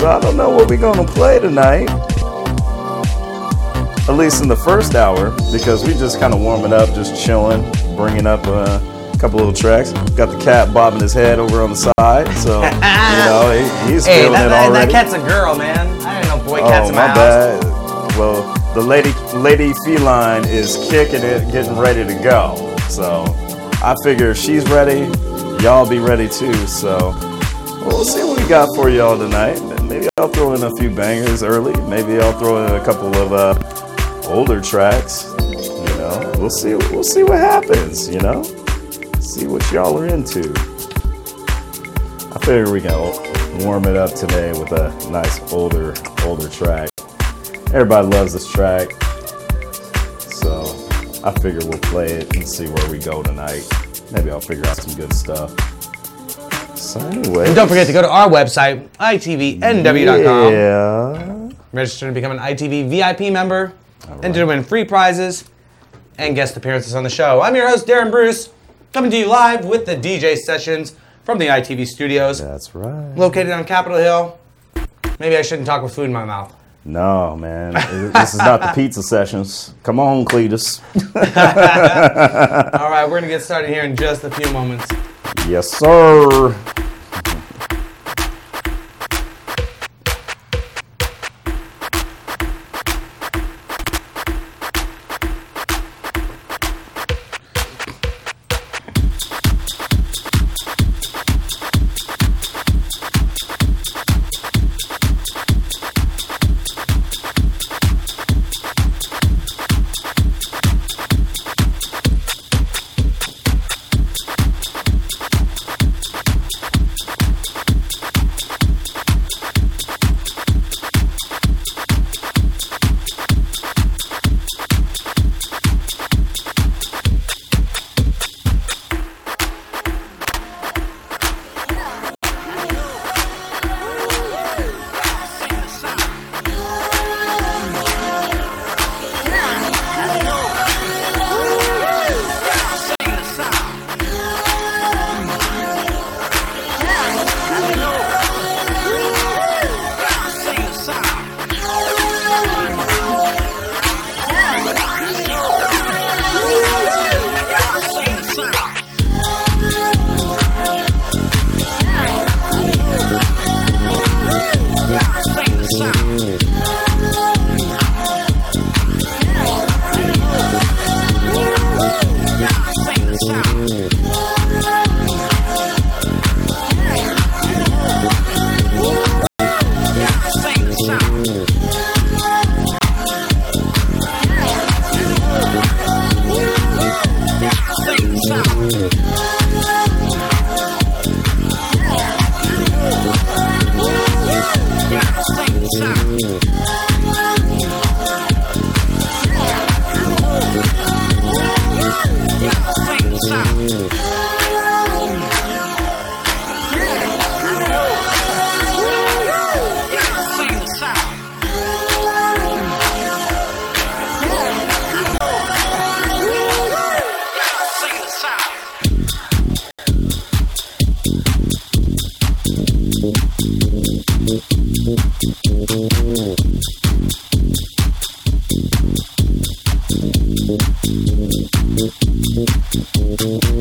So I don't know what we're gonna play tonight. At least in the first hour, because we just kind of warming up, just chilling, bringing up a couple little tracks. Got the cat bobbing his head over on the side, so you know he, he's Hey, feeling that, it that, already. that cat's a girl, man. I didn't know boy oh, cats oh in my, my house. bad. Well, the lady lady feline is kicking it, getting ready to go. So I figure if she's ready, y'all be ready too. So we'll see what we got for y'all tonight. Maybe I'll throw in a few bangers early. Maybe I'll throw in a couple of uh, older tracks. You know, we'll see. We'll see what happens. You know, see what y'all are into. I figure we can warm it up today with a nice older older track. Everybody loves this track, so I figure we'll play it and see where we go tonight. Maybe I'll figure out some good stuff. So anyway, And don't forget to go to our website, itvnw.com. Yeah. Register to become an ITV VIP member, and to win free prizes and guest appearances on the show. I'm your host, Darren Bruce, coming to you live with the DJ sessions from the ITV studios, That's right. located on Capitol Hill. Maybe I shouldn't talk with food in my mouth. No, man, this is not the pizza sessions. Come on, Cletus. All right, we're going to get started here in just a few moments. Yes, sir.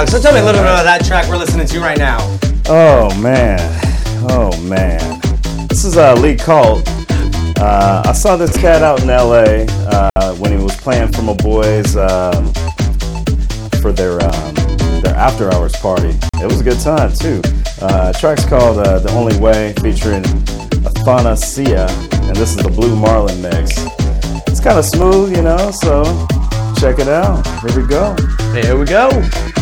Alex. So tell me a little bit about that track we're listening to right now. Oh man, oh man. This is uh, Lee Colt. Uh, I saw this cat out in LA uh, when he was playing for my boys um, for their um, their after hours party. It was a good time too. Uh, track's called uh, "The Only Way" featuring Athana Sia, and this is the Blue Marlin mix. It's kind of smooth, you know. So check it out. Here we go. Here we go.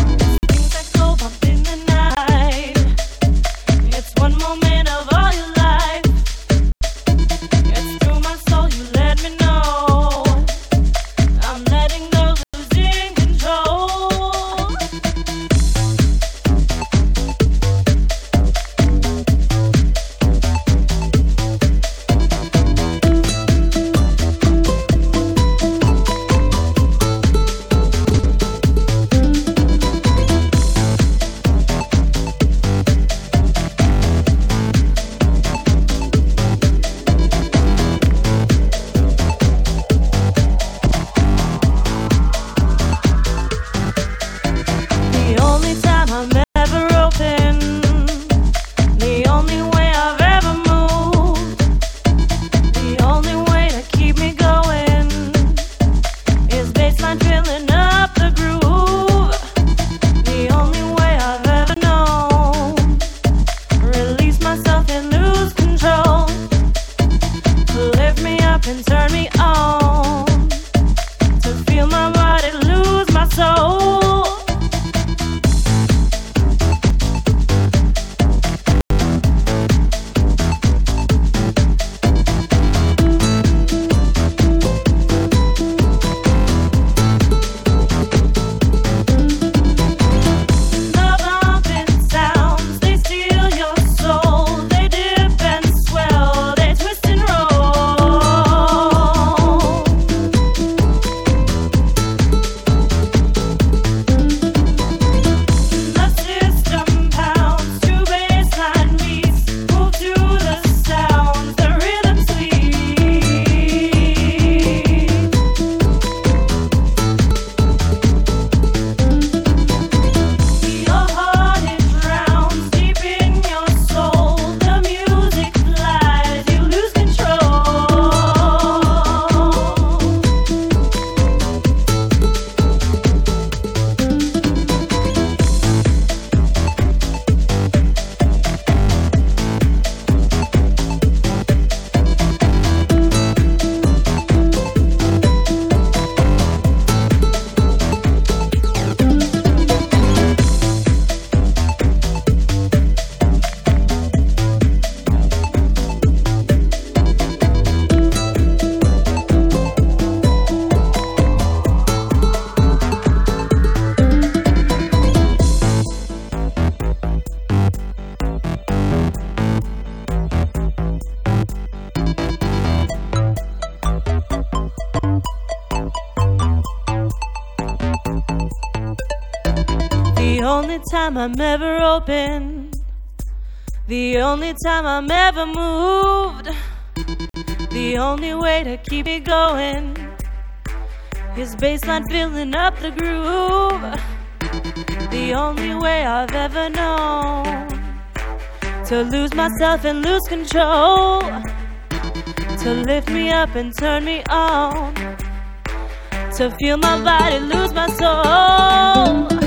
I'm ever open. The only time I'm ever moved. The only way to keep it going is baseline filling up the groove. The only way I've ever known to lose myself and lose control. To lift me up and turn me on. To feel my body lose my soul.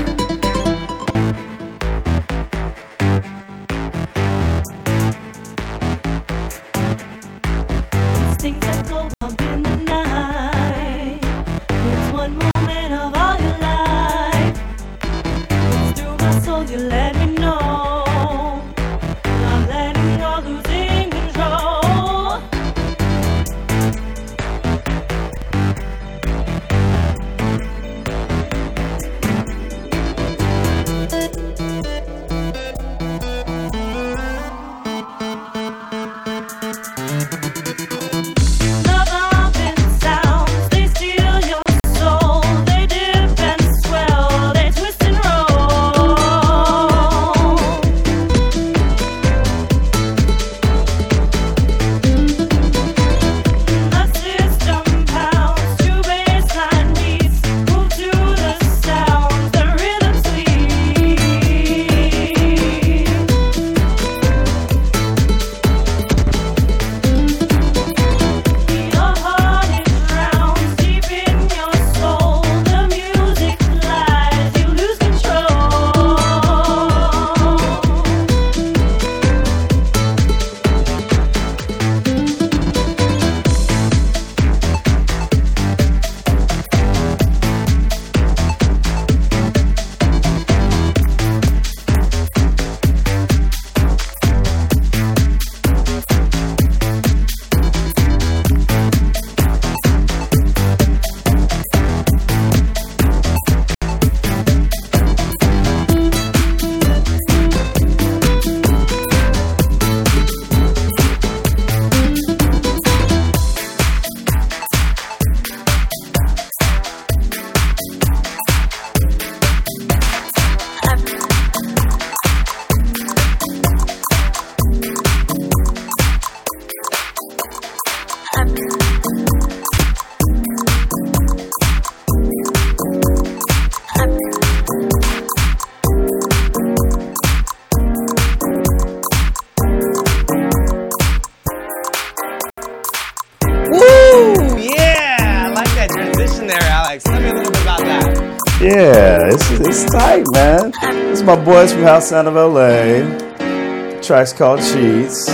Boys from House Sound of LA. The track's called Cheats.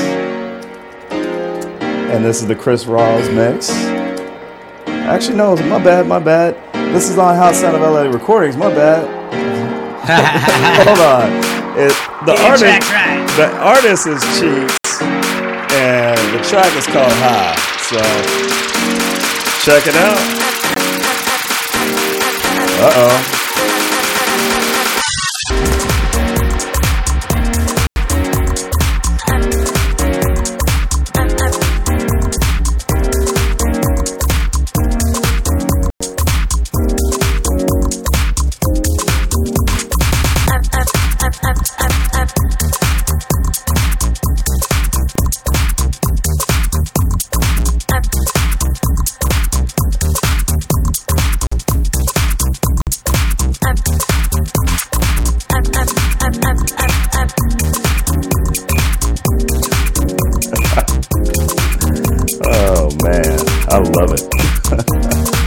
And this is the Chris Rawls mix. Actually, no, my bad, my bad. This is on House Sound of LA recordings, my bad. Hold on. It, the, artist, right. the artist is Cheats, and the track is called High. So, check it out. Uh oh. I love it.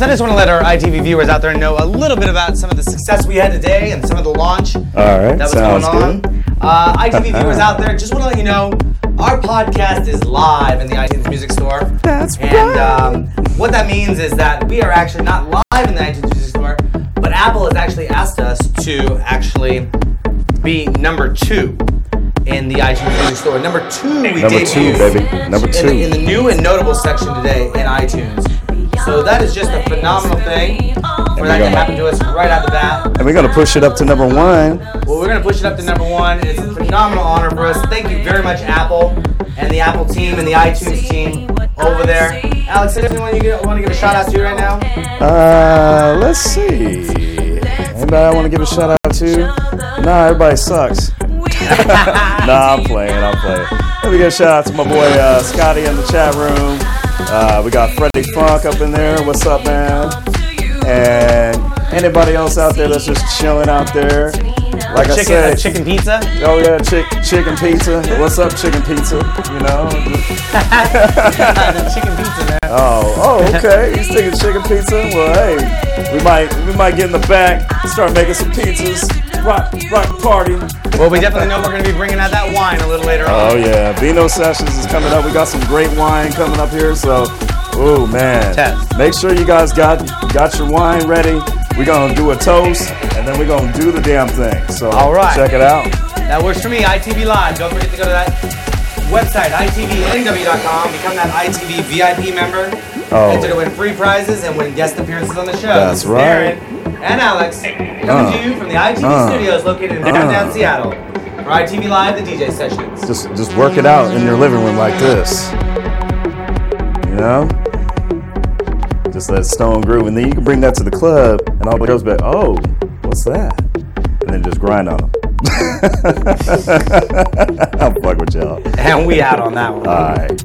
Alex, I just want to let our ITV viewers out there know a little bit about some of the success we had today and some of the launch All right, that was sounds going good. on. Uh, ITV viewers out there, just want to let you know our podcast is live in the iTunes Music Store. That's right. and, right. um, what that means is that we are actually not live in the iTunes Music Store, but Apple has actually asked us to actually be number two in the iTunes Music Store. Number two, we Number two, baby. Number in two. the, in the new and notable section today in iTunes. So that is just a phenomenal thing for that to happen to us right out the bat. and we're gonna push it up to number one. Well, we're gonna push it up to number one. It's a phenomenal honor for us. Thank you very much, Apple, and the Apple team and the iTunes team over there. Alex, is anyone you want to give a shout out to right now? Uh, let's see. Anybody I want to give a shout out to? Nah, everybody sucks. nah, I'm playing. I'm playing. Let me give a shout out to my boy uh, Scotty in the chat room. Uh, we got Freddie Funk up in there. What's up, man? And anybody else out there that's just chilling out there. Like I Chicken, said, uh, chicken pizza. oh yeah, chick, chicken pizza. What's up, chicken pizza? You know. chicken pizza, man. Oh, oh, okay. He's taking chicken pizza. Well, hey, we might we might get in the back, start making some pizzas, rock rock party. Well, we definitely know we're gonna be bringing out that wine a little later on. Oh yeah, Vino Sessions is coming up. We got some great wine coming up here. So, oh man, Test. make sure you guys got got your wine ready. We're gonna do a toast, and then we're gonna do the damn thing. So, All right. check it out. That works for me. ITV Live. Don't forget to go to that website, itvnw.com. Become that ITV VIP member. Oh. Enter to win free prizes and win guest appearances on the show. That's right. Darren and Alex coming Uh. to you from the ITV Uh. studios located in downtown Uh. Seattle for ITV Live, the DJ sessions. Just just work it out in your living room like this. You know? Just let Stone groove. And then you can bring that to the club and all the girls be like, oh, what's that? And then just grind on them. I'll fuck with y'all. And we out on that one. Alright.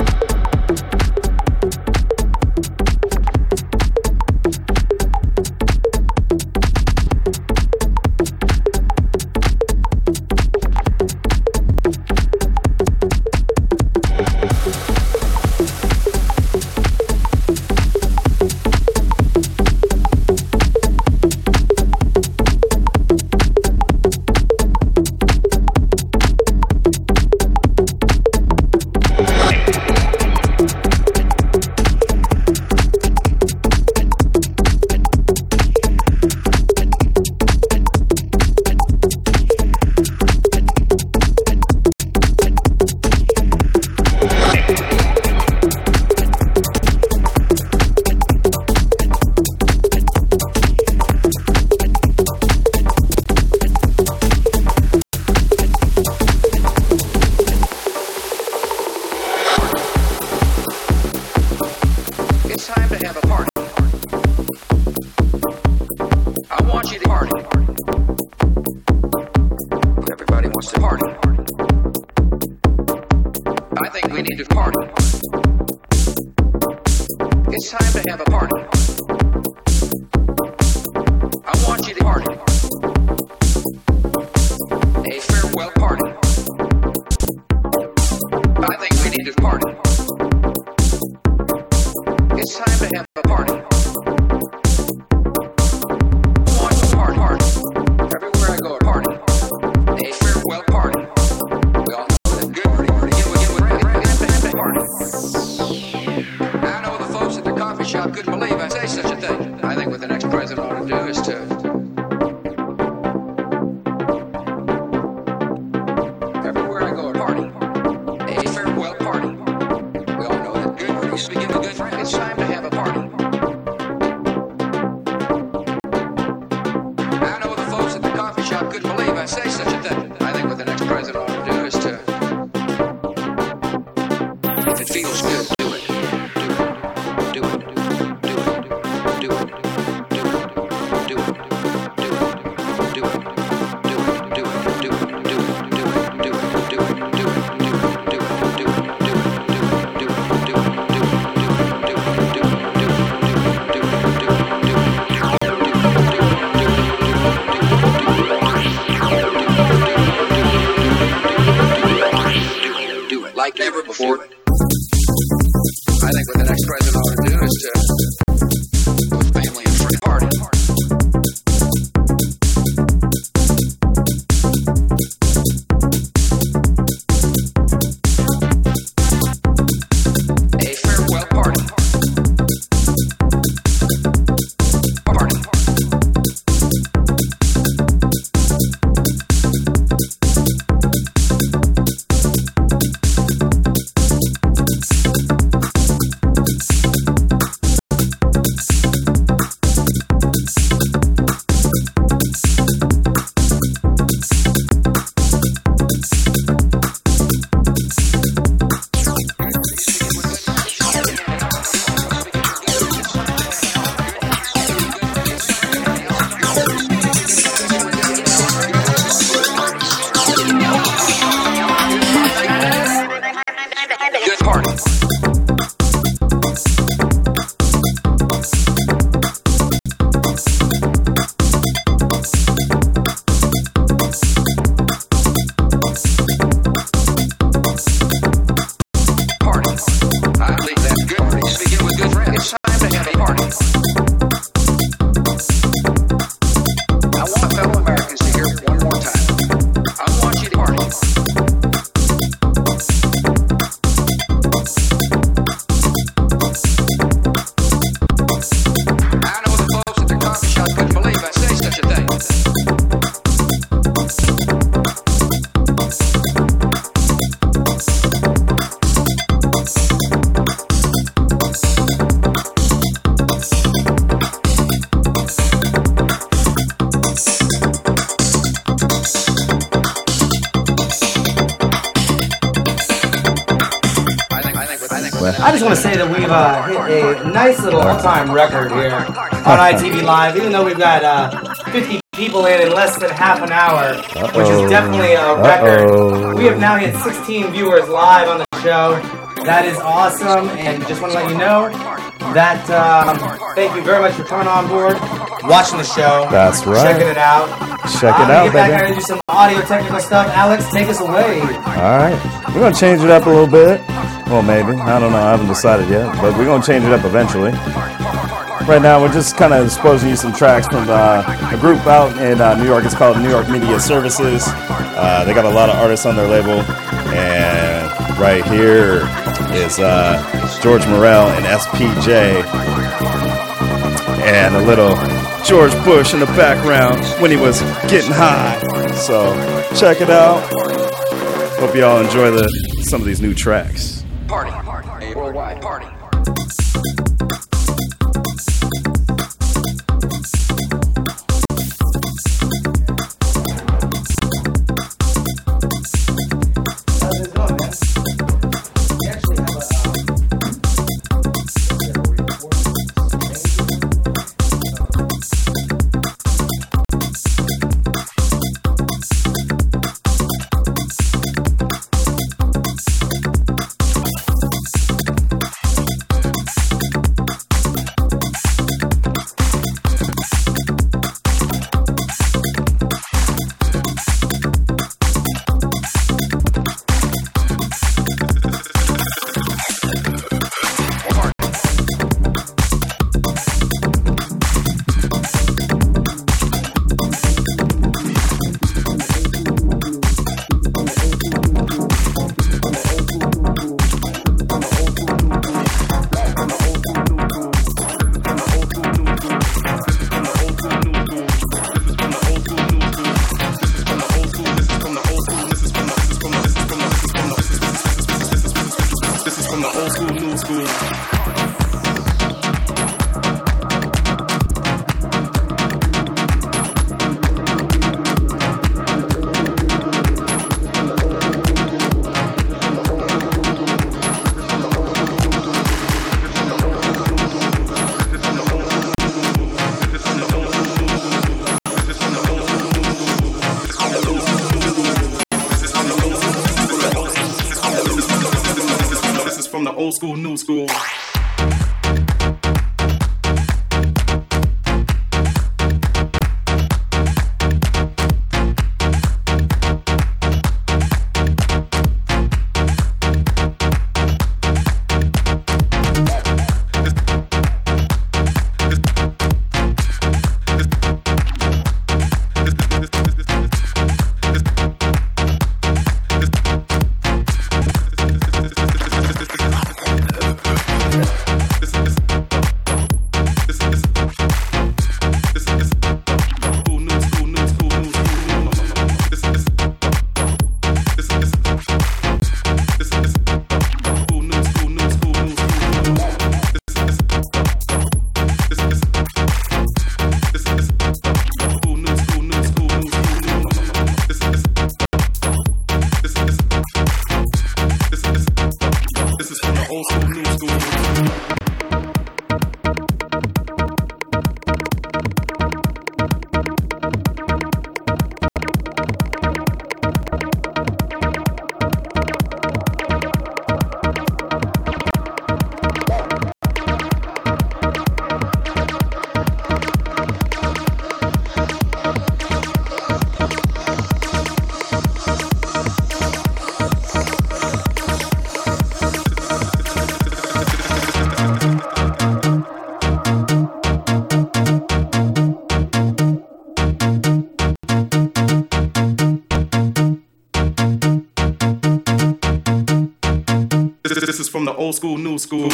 Like nice little all-time record here on ITV Live. Even though we've got uh, 50 people in in less than half an hour, which Uh-oh. is definitely a record. Uh-oh. We have now hit 16 viewers live on the show. That is awesome, and just want to let you know that um, thank you very much for coming on board, watching the show. That's right. Checking it out. Check it gonna out, get back baby. here and do some audio technical stuff. Alex, take us away. All right, we're gonna change it up a little bit. Well, maybe I don't know. I haven't decided yet, but we're gonna change it up eventually. Right now, we're just kind of exposing you some tracks from uh, a group out in uh, New York. It's called New York Media Services. Uh, they got a lot of artists on their label, and right here is uh, George Morel and SPJ, and a little George Bush in the background when he was getting high. So check it out. Hope y'all enjoy the some of these new tracks. Party. party, worldwide party. old school, new school. old school, new school.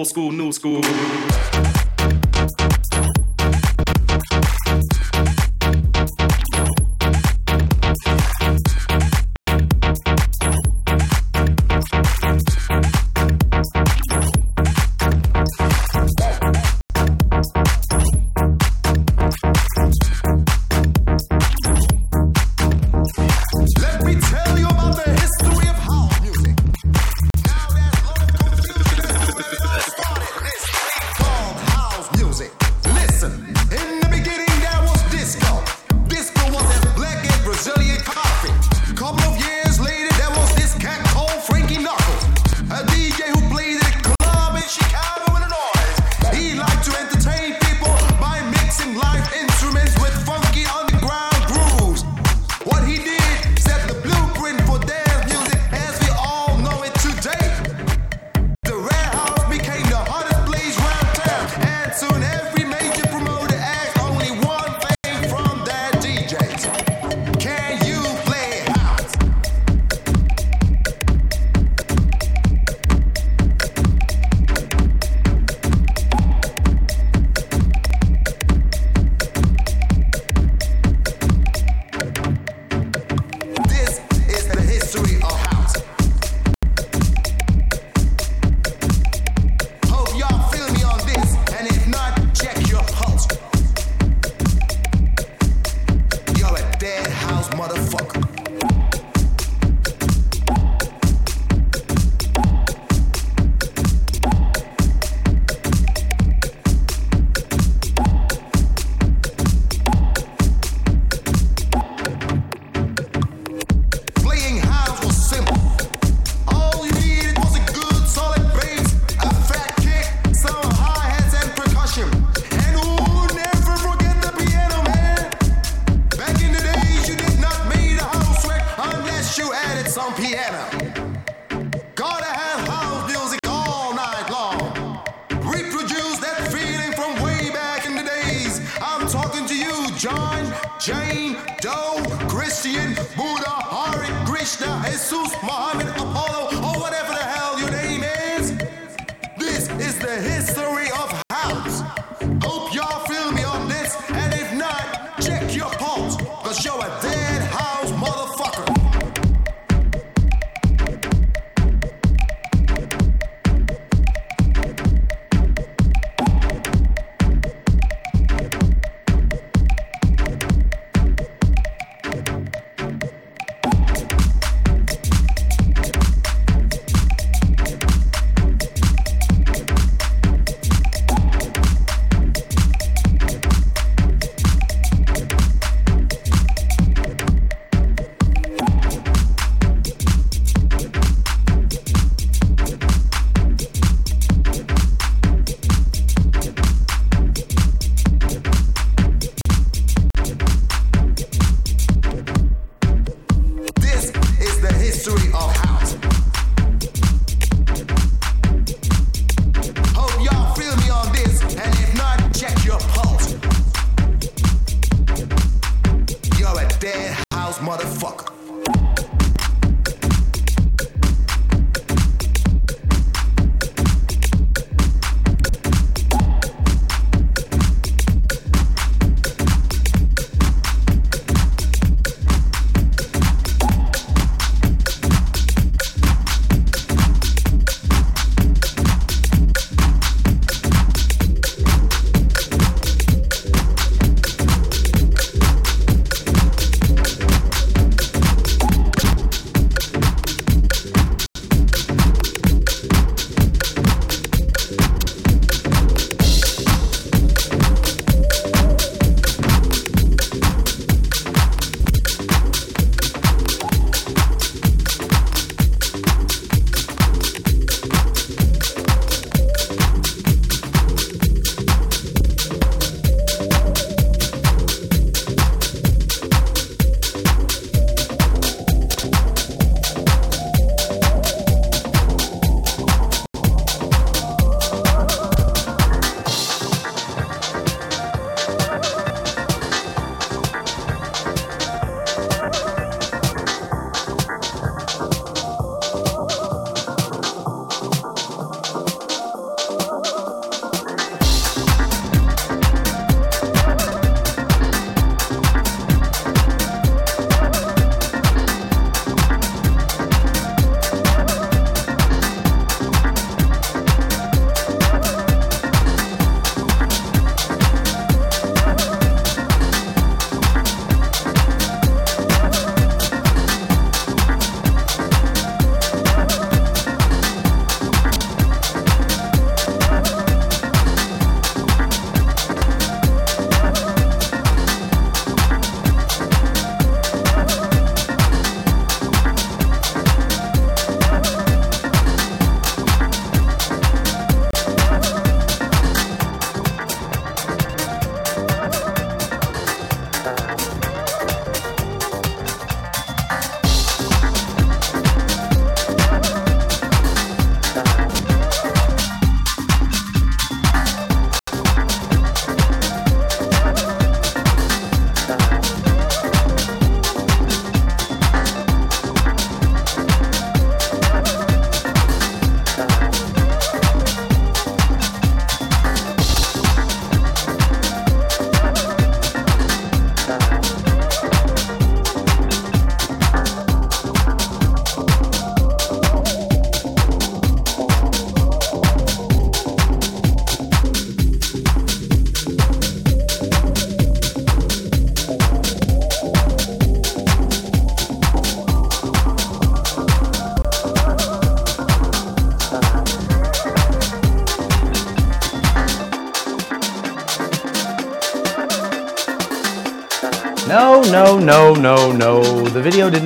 old school, new school. Jesus, Muhammad, Apollo,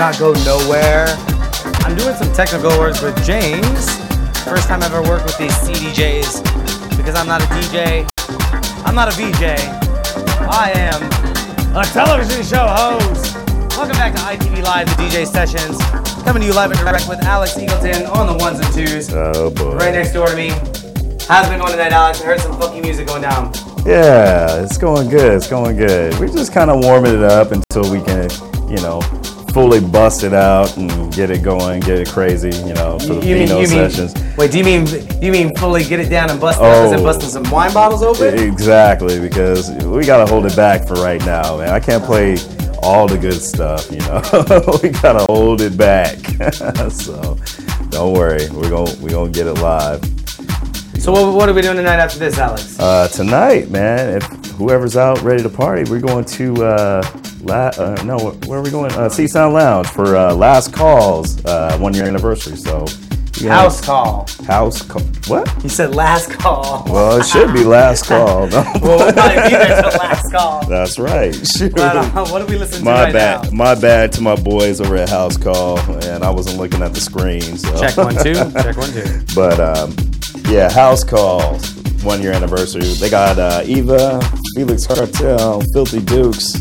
not go nowhere. I'm doing some technical work with James. First time I've ever worked with these CDJs because I'm not a DJ. I'm not a VJ. I am a television show host. Welcome back to ITV Live, the DJ sessions. Coming to you live and direct with Alex Eagleton on the ones and twos. Oh boy. Right next door to me. How's it been going tonight, Alex? I heard some funky music going down. Yeah, it's going good. It's going good. We're just kind of warming it up until we can, you know, fully bust it out and get it going, get it crazy, you know, for the You mean, you mean, sessions. wait, do you mean, you mean fully get it down and bust it out? Is it Oh. busting some wine bottles open? Exactly, because we gotta hold it back for right now, man. I can't play all the good stuff, you know. we gotta hold it back. so don't worry, we're gonna we're gonna get it live. So what, what are we doing tonight after this, Alex? Uh, tonight, man, if whoever's out ready to party, we're going to uh, la- uh no, where are we going? Uh, Sea Sound Lounge for uh, Last Calls uh, one year anniversary. So yeah, House call. house call. What? You said last call. Well, it should be last call. No? Well, we'll probably be there till last call. That's right. Shoot. But, uh, what are we listening to My right bad. now? My bad to my boys over at House Call, and I wasn't looking at the screen. So. Check one, two. Check one, two. But um, yeah, House Call, one year anniversary. They got uh, Eva, Felix Cartel, Filthy Dukes,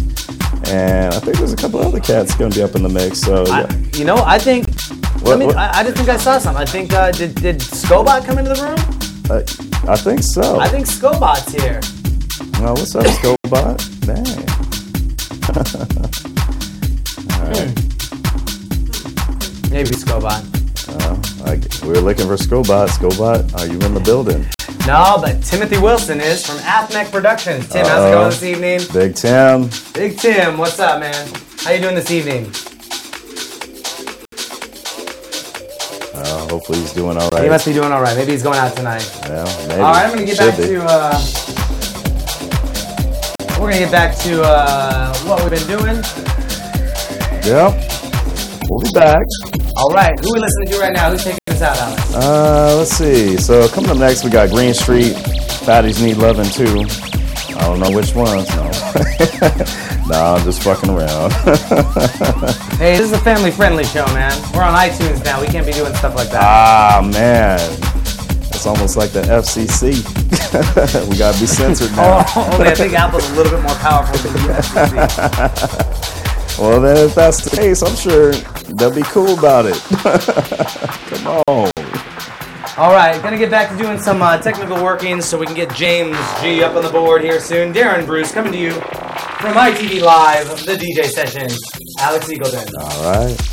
and I think there's a couple other cats gonna be up in the mix. So yeah. I, you know, I think. What- I mean, I, I just think I saw something. I think uh, did did Scobot come into the room? I, I think so. I think Scobot's here. well, what's up, Scobot? Dang. Maybe Scobot. I, we're looking for Scobot. Scobot, are you in the building? No, but Timothy Wilson is from Athmec Productions. Tim, how's it going this evening? Big Tim. Big Tim, what's up, man? How you doing this evening? Uh, hopefully he's doing all right. He must be doing all right. Maybe he's going out tonight. Well, maybe. All right, I'm gonna get Should back be. to. Uh, we're gonna get back to uh, what we've been doing. Yep. We'll be back. All right, who we listening to right now? Who's taking us out, Alex? Uh, let's see. So coming up next, we got Green Street. Fatties need loving too. I don't know which ones. No. nah, I'm just fucking around. Hey, this is a family-friendly show, man. We're on iTunes now. We can't be doing stuff like that. ah, man. It's almost like the FCC. we gotta be censored now. Oh, only I think Apple's a little bit more powerful than the FCC. Well, then if that's the case, I'm sure they'll be cool about it. Come on. All right, gonna get back to doing some uh, technical workings so we can get James G up on the board here soon. Darren Bruce coming to you from ITV Live, the DJ session. Alex Eagleton. All right.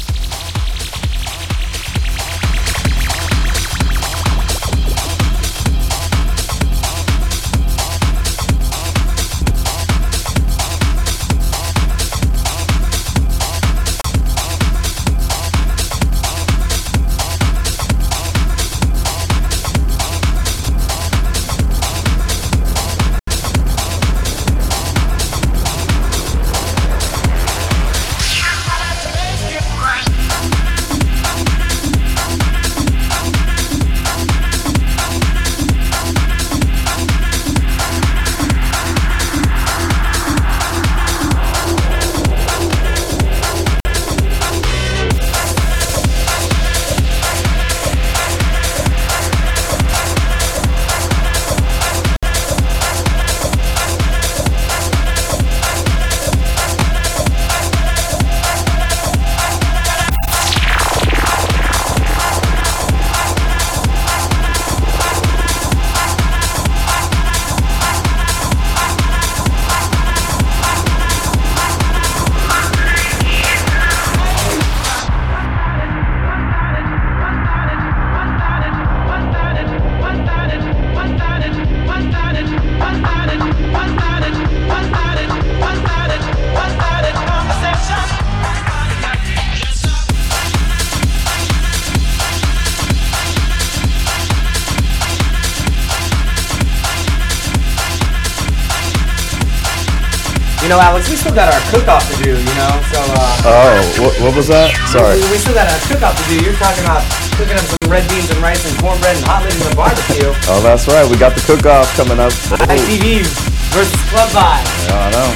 Still got our cook-off to do. You know, so uh, Oh, what, what was that? Sorry. we, we still got a cook-off to do. You're talking about cooking up some red beans and rice and cornbread and hot ladies and barbecue. Oh, that's right. We got the cook-off coming up. Oh, ITV versus Club Vibe. I know.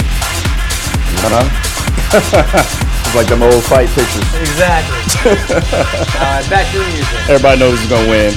You know? it's like them old fight pictures. Exactly. All right, back to the music. Everybody knows who's gonna win.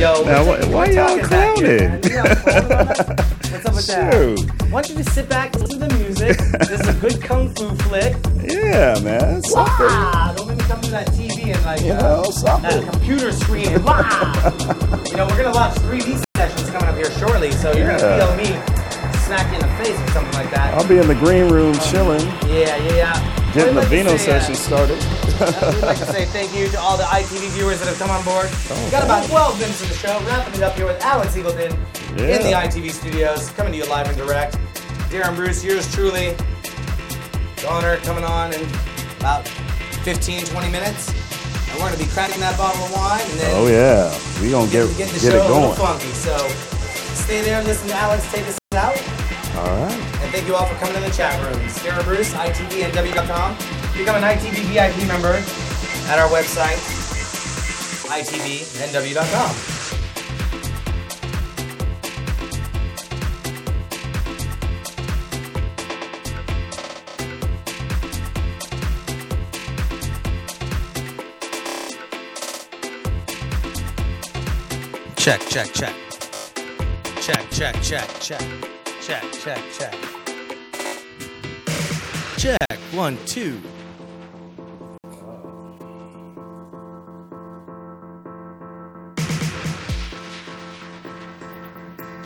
Yo. Now, why- why we're y'all clowning? man. You know, clowning on us? What's up with that? Shoot. Why don't you just sit back, listen to the music? This is a good kung fu flick. Yeah, man. Something. Don't make me come to that TV and like You uh, know, that something. computer screen and wow. you know, we're gonna launch 3D sessions coming up here shortly, so you're Yeah. gonna feel me smack you in the face or something like that. I'll be in the green room chilling, yeah, yeah, yeah. getting the I'd like to vino say, uh, session started. We'd like to say thank you to all the ITV viewers that have come on board. We've got about 12 minutes of the show, wrapping it up here with Alex Eagleton in the ITV studios, coming to you live and direct. Darren Bruce, yours truly. Donner coming on in about 15, 20 minutes. And we're going to be cracking that bottle of wine and then Oh yeah, We're gonna get get the get show it a going. funky. So stay there, and listen to Alex take us out. All right. And thank you all for coming to the chat rooms. Darren Bruce, ITVNW.com. Become an ITV VIP member at our website, ITVNW.com. Check, check, check. Check, check, check, check. Check, check, check. Check, one, two.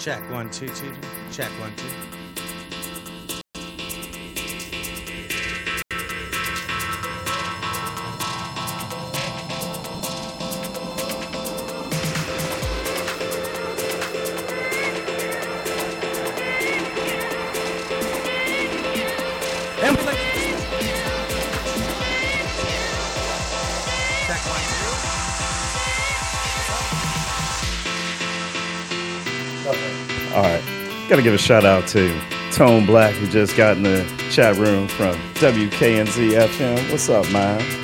Check, one, two, two. Check, one, two. Got to give a shout out to Tone Black, who just got in the chat room from WKNZ FM. What's up, man?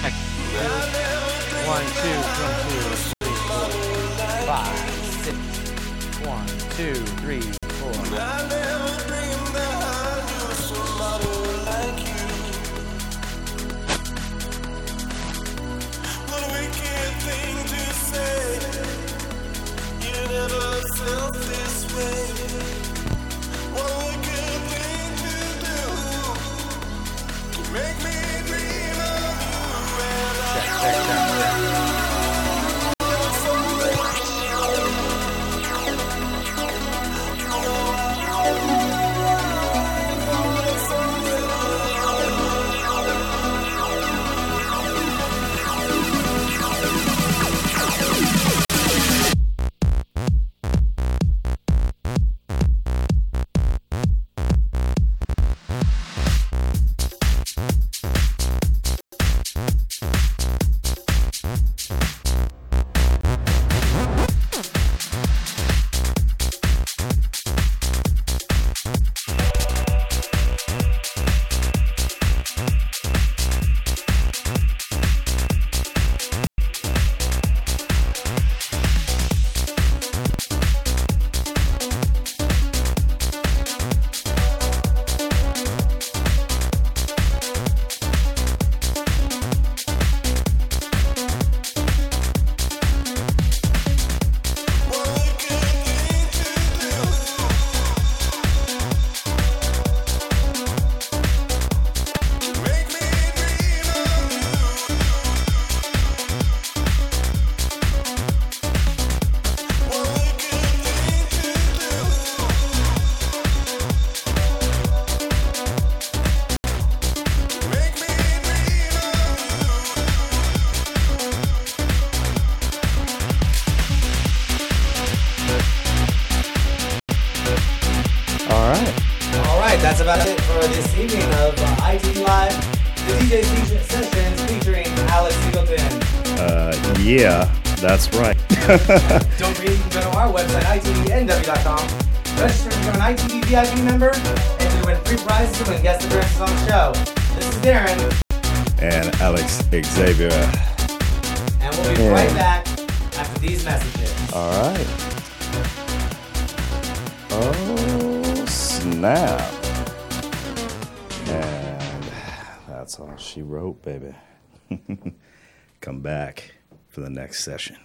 Don't forget you can go to our website, itvnw.com, register to become an ITV VIP member, and to win free prizes to win guest appearances on the show. This is Darren, and Alex Xavier. and we'll be right back after these messages. All right. Oh, snap. And that's all she wrote, baby. Come back for the next session.